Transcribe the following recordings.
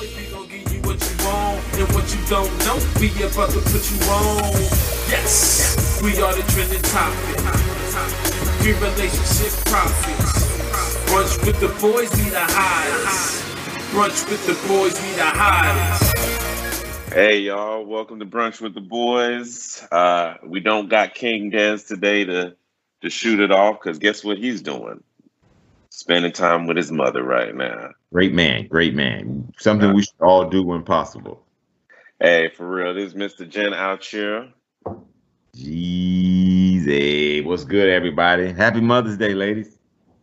we gon' give you what you want. And what you don't know, we put you on. Yes, we are the trending topic. Relationship. Brunch with the boys, the. Brunch with the boys, the. Hey y'all, welcome to Brunch with the Boys. Uh, we don't got King Des today to to shoot it off because guess what he's doing? Spending time with his mother right now. Great man, great man. Something we should all do when possible. Hey, for real, this is Mr. Jen out here. Jeez, what's good, everybody? Happy Mother's Day, ladies.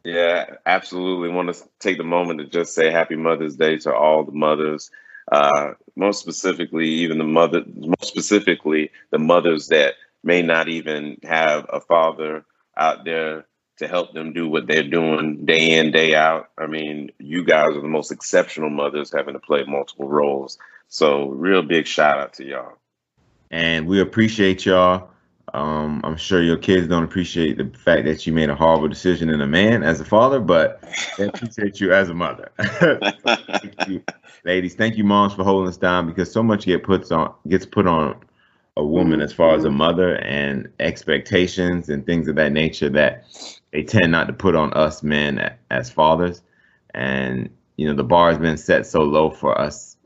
Yeah, absolutely. Want to take the moment to just say Happy Mother's Day to all the mothers. Uh, most specifically, even the mother, most specifically, the mothers that may not even have a father out there to help them do what they're doing day in, day out. I mean, you guys are the most exceptional mothers having to play multiple roles. So, real big shout out to y'all. And we appreciate y'all. Um, I'm sure your kids don't appreciate the fact that you made a horrible decision in a man as a father, but they appreciate you as a mother. thank you, ladies. Thank you, moms, for holding us down because so much get puts on gets put on a woman as far as a mother and expectations and things of that nature that they tend not to put on us men as fathers. And you know, the bar has been set so low for us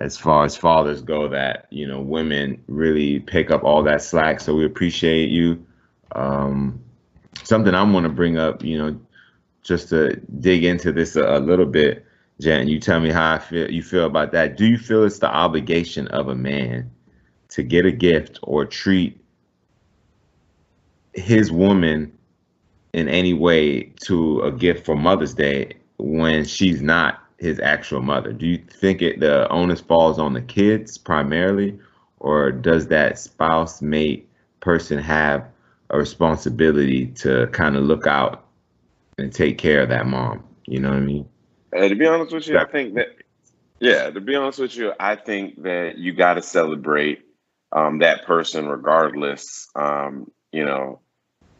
as far as fathers go that you know women really pick up all that slack. So we appreciate you. Um, something I'm want to bring up you know just to dig into this a, a little bit jen you tell me how i feel you feel about that. Do you feel it's the obligation of a man to get a gift or treat his woman in any way to a gift for mother's day when she's not his actual mother. Do you think it the onus falls on the kids primarily, or does that spouse mate person have a responsibility to kind of look out and take care of that mom? You know what I mean? to be honest with you, I think that yeah. To be honest with you, I think that you got to celebrate um, that person regardless. Um, you know,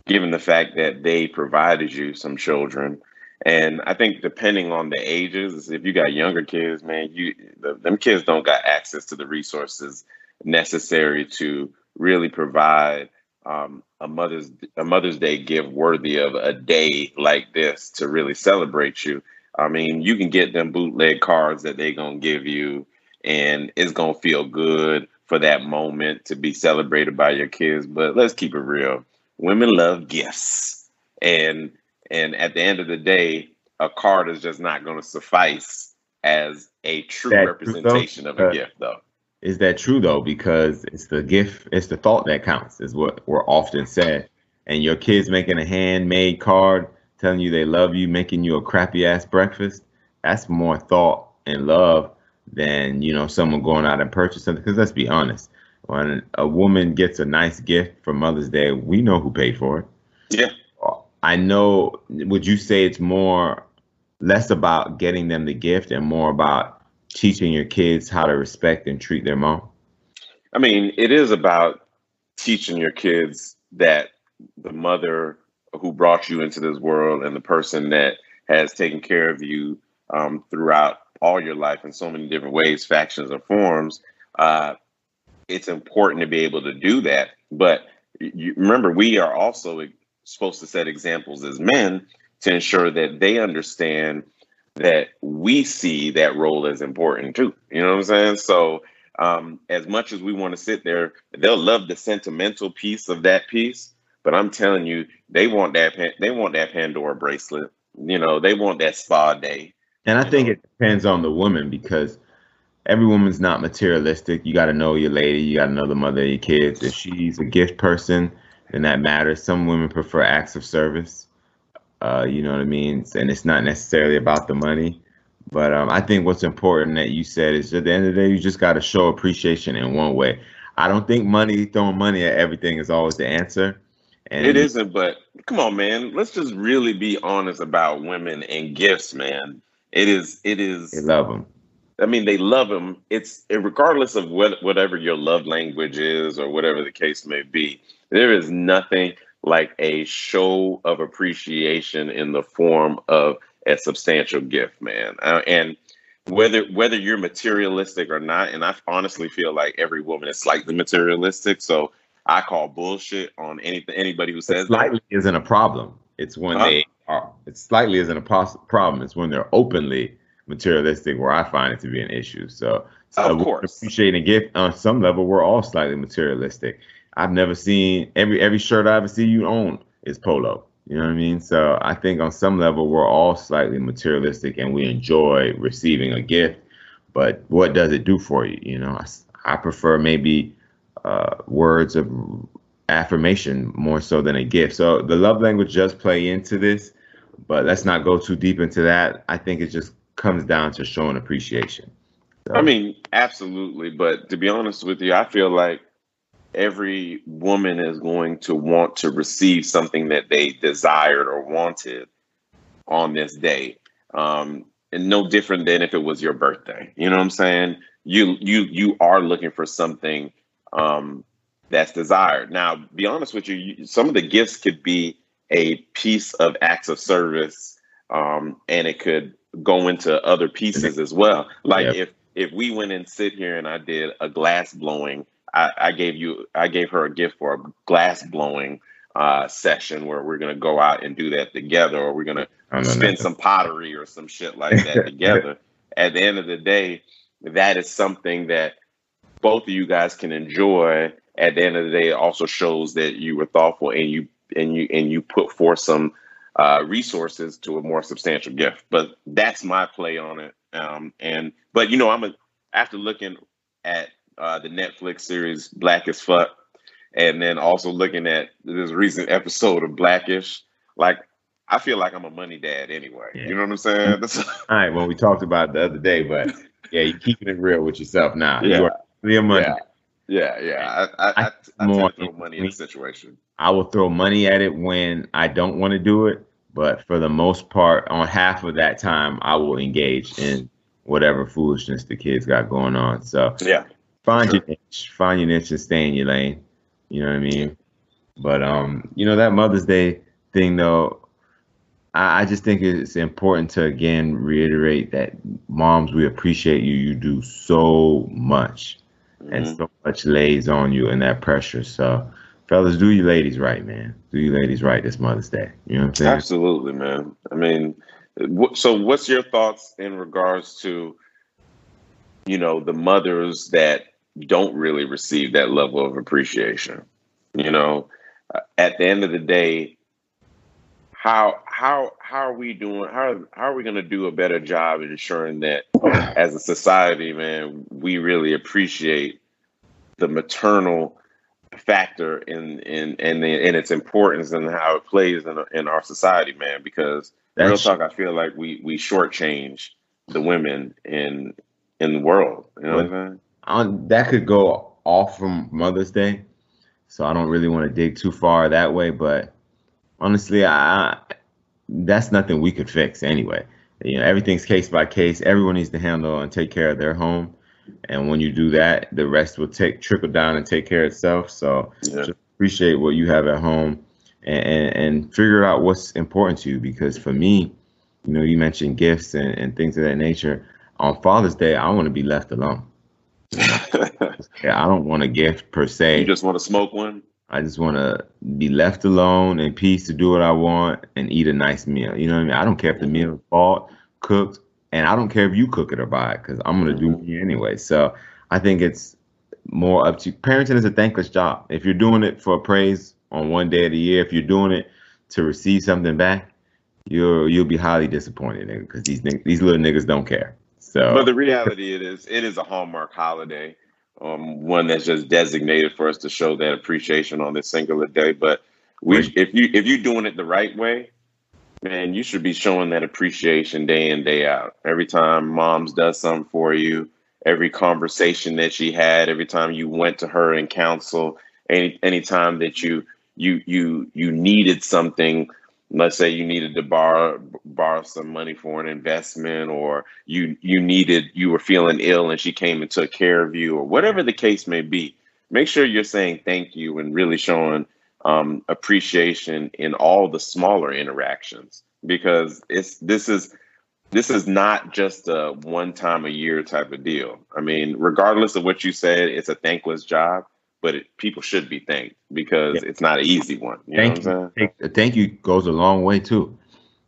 given the fact that they provided you some children and I think depending on the ages, if you got younger kids, man, you the, them kids don't got access to the resources necessary to really provide um, a mother's a Mother's Day gift worthy of a day like this to really celebrate you. I mean, you can get them bootleg cards that they gonna give you, and it's gonna feel good for that moment to be celebrated by your kids. But let's keep it real: women love gifts, and and at the end of the day, a card is just not going to suffice as a true that representation true, of a uh, gift, though. Is that true though? Because it's the gift, it's the thought that counts, is what we're often said. And your kids making a handmade card, telling you they love you, making you a crappy ass breakfast, that's more thought and love than you know someone going out and purchasing something. Because let's be honest, when a woman gets a nice gift for Mother's Day, we know who paid for it. Yeah. I know, would you say it's more, less about getting them the gift and more about teaching your kids how to respect and treat their mom? I mean, it is about teaching your kids that the mother who brought you into this world and the person that has taken care of you um, throughout all your life in so many different ways, factions, or forms, uh, it's important to be able to do that. But you, remember, we are also supposed to set examples as men to ensure that they understand that we see that role as important too. You know what I'm saying? So um, as much as we want to sit there, they'll love the sentimental piece of that piece. But I'm telling you, they want that. They want that Pandora bracelet. You know, they want that spa day. And I think know? it depends on the woman because every woman's not materialistic. You got to know your lady. You got to know the mother of your kids. If she's a gift person, and that matters. Some women prefer acts of service. Uh, you know what I mean? And it's not necessarily about the money. But um, I think what's important that you said is at the end of the day, you just got to show appreciation in one way. I don't think money, throwing money at everything is always the answer. And it isn't, but come on, man. Let's just really be honest about women and gifts, man. It is, it is. They love them. I mean, they love them. It's regardless of what, whatever your love language is or whatever the case may be there is nothing like a show of appreciation in the form of a substantial gift, man. Uh, and whether whether you're materialistic or not, and I honestly feel like every woman is slightly materialistic. So I call bullshit on anything anybody who says slightly that. isn't a problem. It's when they are. It slightly isn't a pos- problem. It's when they're openly materialistic where I find it to be an issue. So, so of course, appreciating a gift on some level, we're all slightly materialistic. I've never seen every every shirt I ever see you own is polo. You know what I mean? So I think on some level we're all slightly materialistic and we enjoy receiving a gift, but what does it do for you? You know, I, I prefer maybe uh, words of affirmation more so than a gift. So the love language does play into this, but let's not go too deep into that. I think it just comes down to showing appreciation. So. I mean, absolutely. But to be honest with you, I feel like every woman is going to want to receive something that they desired or wanted on this day. Um, and no different than if it was your birthday. You know what I'm saying? You you you are looking for something um, that's desired. Now, be honest with you, you, some of the gifts could be a piece of acts of service, um, and it could go into other pieces as well. Like yep. if if we went and sit here and I did a glass blowing, I, I gave you I gave her a gift for a glass blowing uh, session where we're gonna go out and do that together, or we're gonna spend some pottery or some shit like that together. At the end of the day, that is something that both of you guys can enjoy. At the end of the day, it also shows that you were thoughtful and you and you and you put forth some uh, resources to a more substantial gift. But that's my play on it. Um, and but you know, I'm a, after looking at uh, the Netflix series Black as Fuck, and then also looking at this recent episode of Blackish, like I feel like I'm a money dad anyway. Yeah. You know what I'm saying? All right. Well, we talked about the other day, but yeah, you're keeping it real with yourself now. Yeah. You are money. Yeah. Yeah, yeah. I, I, I, I, I throw money in the situation. I will throw money at it when I don't want to do it, but for the most part, on half of that time, I will engage in whatever foolishness the kids got going on. So yeah, find sure. your niche, find your niche, and stay in your lane. You know what I mean? But um, you know that Mother's Day thing though, I, I just think it's important to again reiterate that moms, we appreciate you. You do so much, mm-hmm. and so much lays on you and that pressure. So fellas, do you ladies right, man. Do you ladies right this Mother's Day. You know what I'm saying? Absolutely, man. I mean, so what's your thoughts in regards to, you know, the mothers that don't really receive that level of appreciation? You know, uh, at the end of the day, how how how are we doing? How how are we going to do a better job ensuring that as a society, man, we really appreciate the maternal factor in in in, the, in its importance and how it plays in, in our society, man. Because real talk, I feel like we we shortchange the women in in the world. You know what I'm saying? On, that could go off from Mother's Day, so I don't really want to dig too far that way. But honestly, I that's nothing we could fix anyway. You know, everything's case by case. Everyone needs to handle and take care of their home and when you do that, the rest will take trickle down and take care of itself. So yeah. just appreciate what you have at home and, and, and figure out what's important to you. Because for me, you know, you mentioned gifts and, and things of that nature. On Father's Day, I want to be left alone. yeah, I don't want a gift per se. You just want to smoke one? I just want to be left alone in peace to do what I want and eat a nice meal. You know what I mean? I don't care if the mm-hmm. meal is bought, cooked, and I don't care if you cook it or buy it because I'm gonna do mm-hmm. me anyway. So I think it's more up to parenting is a thankless job. If you're doing it for praise on one day of the year, if you're doing it to receive something back, you'll you'll be highly disappointed because these these little niggas don't care. So, but the reality it is it is a hallmark holiday, um, one that's just designated for us to show that appreciation on this singular day. But we, if you if you're doing it the right way, man, you should be showing that appreciation day in, day out. Every time mom's does something for you, every conversation that she had, every time you went to her in counsel, any anytime that you you you you needed something, let's say you needed to borrow borrow some money for an investment or you you needed you were feeling ill and she came and took care of you or whatever the case may be. Make sure you're saying thank you and really showing um, appreciation in all the smaller interactions because it's this is this is not just a one time a year type of deal. I mean, regardless of what you said, it's a thankless job, but it, people should be thanked because yeah. it's not an easy one. You thank you. Thank, thank you goes a long way too.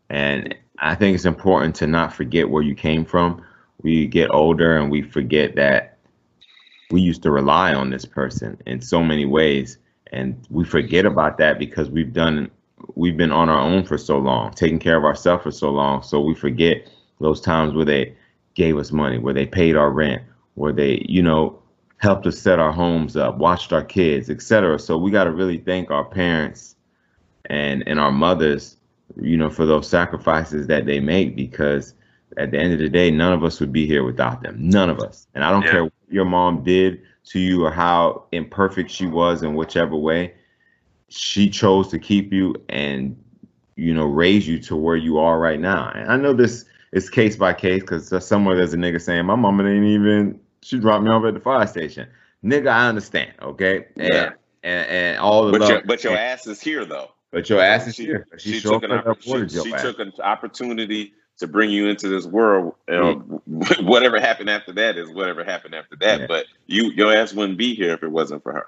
And I think it's important to not forget where you came from. We get older and we forget that we used to rely on this person in so many ways. And we forget about that because we've done we've been on our own for so long, taking care of ourselves for so long. So we forget those times where they gave us money, where they paid our rent, where they, you know, helped us set our homes up, watched our kids, etc. So we got to really thank our parents and and our mothers, you know, for those sacrifices that they make because at the end of the day, none of us would be here without them. None of us. And I don't yeah. care what your mom did to you or how imperfect she was in whichever way she chose to keep you and you know raise you to where you are right now. And I know this is case by case because somewhere there's a nigga saying my mama didn't even she dropped me off at the fire station. Nigga, I understand. Okay, and yeah. and, and all the but love, your, but your ass is here though. But your ass is she, here. She, she took an she, she took an opportunity to bring you into this world. Mm. whatever happened after that is whatever happened after that. Yeah. But you, your ass wouldn't be here if it wasn't for her.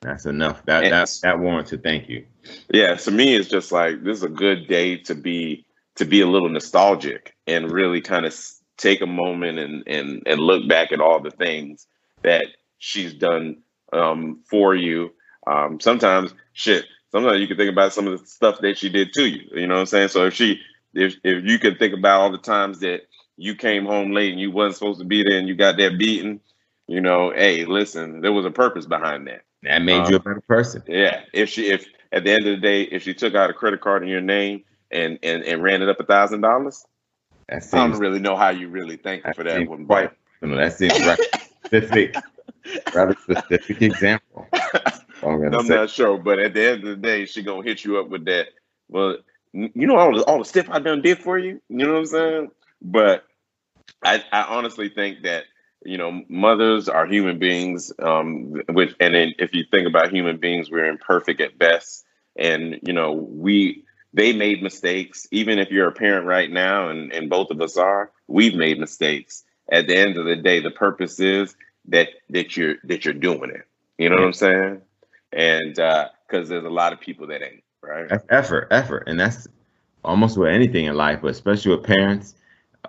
That's enough. That and, that that warrants a thank you. Yeah, to me, it's just like this is a good day to be to be a little nostalgic and really kind of take a moment and and and look back at all the things that she's done um, for you. Um, sometimes shit. Sometimes you can think about some of the stuff that she did to you. You know what I'm saying? So if she if if you can think about all the times that you came home late and you wasn't supposed to be there and you got that beaten, you know, hey, listen, there was a purpose behind that. That made um, you a better person. Yeah. If she, if at the end of the day, if she took out a credit card in your name and and, and ran it up a thousand dollars, I don't really know how you really thank her for that one. Quite, no, that seems right. specific, rather specific example. I'm, I'm not sure, but at the end of the day, she gonna hit you up with that. Well, you know all the all the stuff I done did for you. You know what I'm saying? But I, I honestly think that you know, mothers are human beings. Um, which, and then if you think about human beings, we're imperfect at best. And you know, we they made mistakes. Even if you're a parent right now, and and both of us are, we've made mistakes. At the end of the day, the purpose is that that you're that you're doing it. You know what I'm saying? And because uh, there's a lot of people that ain't right. Effort, effort, and that's almost with anything in life, but especially with parents.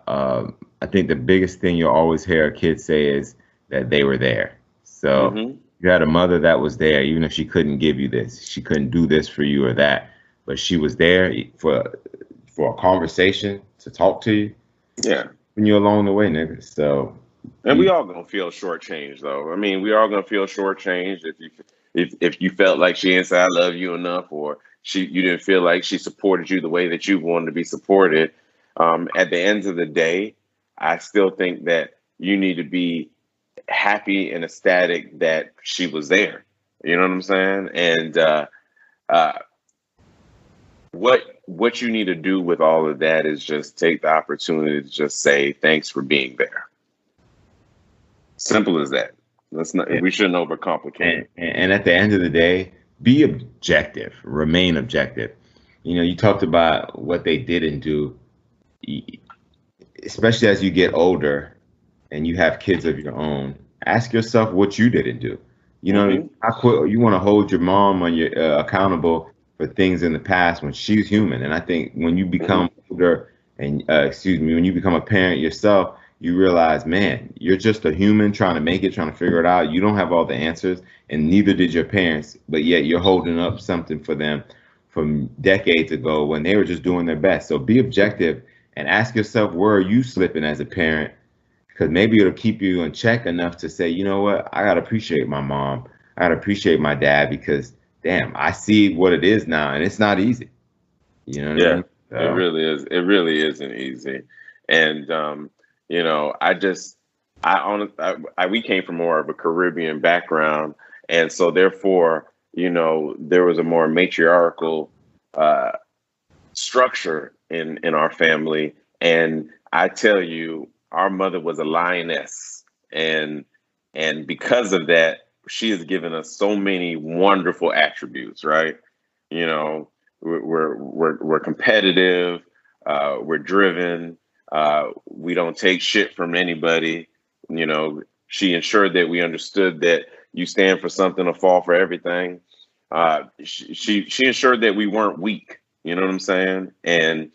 Uh, I think the biggest thing you'll always hear a kid say is that they were there. So mm-hmm. you had a mother that was there, even if she couldn't give you this, she couldn't do this for you or that, but she was there for for a conversation to talk to you. Yeah, when you're along the way, nigga. So, and we all gonna feel shortchanged, though. I mean, we all gonna feel shortchanged if you if if you felt like she didn't say "I love you" enough, or she you didn't feel like she supported you the way that you wanted to be supported. Um, at the end of the day, I still think that you need to be happy and ecstatic that she was there. You know what I'm saying? And uh, uh, what what you need to do with all of that is just take the opportunity to just say thanks for being there. Simple as that. Let's not. We shouldn't overcomplicate. And, and at the end of the day, be objective. Remain objective. You know, you talked about what they didn't do especially as you get older and you have kids of your own, ask yourself what you didn't do. You know, mm-hmm. I quit, you want to hold your mom on your uh, accountable for things in the past when she's human. And I think when you become mm-hmm. older and uh, excuse me, when you become a parent yourself, you realize, man, you're just a human trying to make it, trying to figure it out. You don't have all the answers, and neither did your parents, but yet you're holding up something for them from decades ago when they were just doing their best. So be objective and ask yourself where are you slipping as a parent because maybe it'll keep you in check enough to say you know what i gotta appreciate my mom i gotta appreciate my dad because damn i see what it is now and it's not easy you know yeah I mean? so. it really is it really isn't easy and um you know i just i on I, I, we came from more of a caribbean background. And so therefore you know there was a more matriarchal uh structure in in our family. And i tell you our mother was a lioness. And and because of that she has given us so many wonderful attributes right? You know we're we're we're, competitive uh, we're driven Uh, we don't take shit from anybody. You know, she ensured that we understood that you stand for something or fall for everything. Uh, she, she she ensured that we weren't weak. You know what I'm saying? And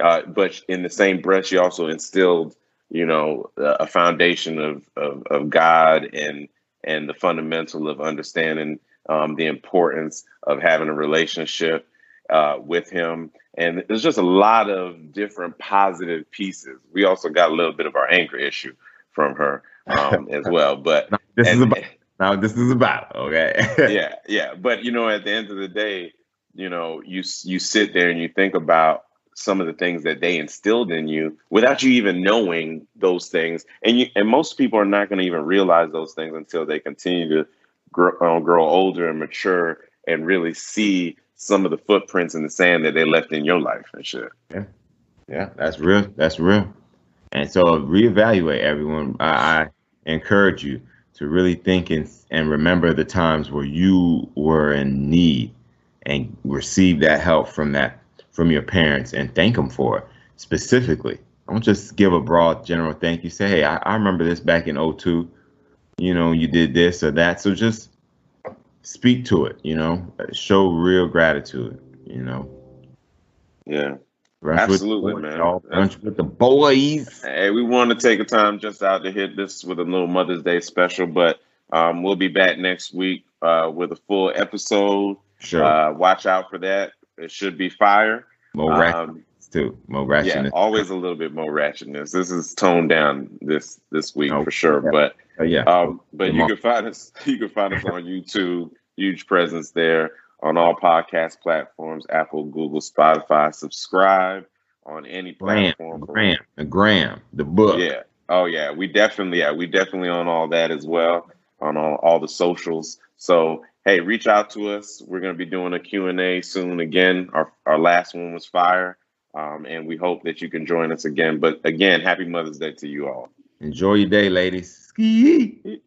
uh, but in the same breath, she also instilled, you know, a foundation of, of, of God and and the fundamental of understanding um, the importance of having a relationship uh, with Him. And there's just a lot of different positive pieces. We also got a little bit of our anger issue from her um, as well. But this and, is about now. This is about okay. yeah, yeah. But you know, at the end of the day, you know, you you sit there and you think about some of the things that they instilled in you without you even knowing those things and you and most people are not going to even realize those things until they continue to grow, uh, grow older and mature and really see some of the footprints in the sand that they left in your life and shit yeah yeah that's real that's real and so reevaluate everyone i, I encourage you to really think and, and remember the times where you were in need and receive that help from that from your parents and thank them for it specifically. Don't just give a broad general thank you. Say, hey, I, I remember this back in 02. You know, you did this or that. So just speak to it, you know, show real gratitude, you know. Yeah. Absolutely, with, man. Brunch with the boys. Hey, we want to take a time just out to hit this with a little Mother's Day special, but um, we'll be back next week uh, with a full episode. Sure. Uh, watch out for that. It should be fire. More um, too. More ratchetness. Yeah, always a little bit more ratchetness. This is toned down this this week oh, for sure. Yeah. But uh, yeah. Um, but you can find us. You can find us on YouTube. Huge presence there on all podcast platforms: Apple, Google, Spotify. Subscribe on any platform. Gram, the Gram, the book. Yeah. Oh yeah. We definitely yeah. We definitely on all that as well on all, all the socials. So hey, reach out to us. We're going to be doing a Q&A soon again. Our, our last one was fire. Um, and we hope that you can join us again. But again, happy Mother's Day to you all. Enjoy your day, ladies. Ski.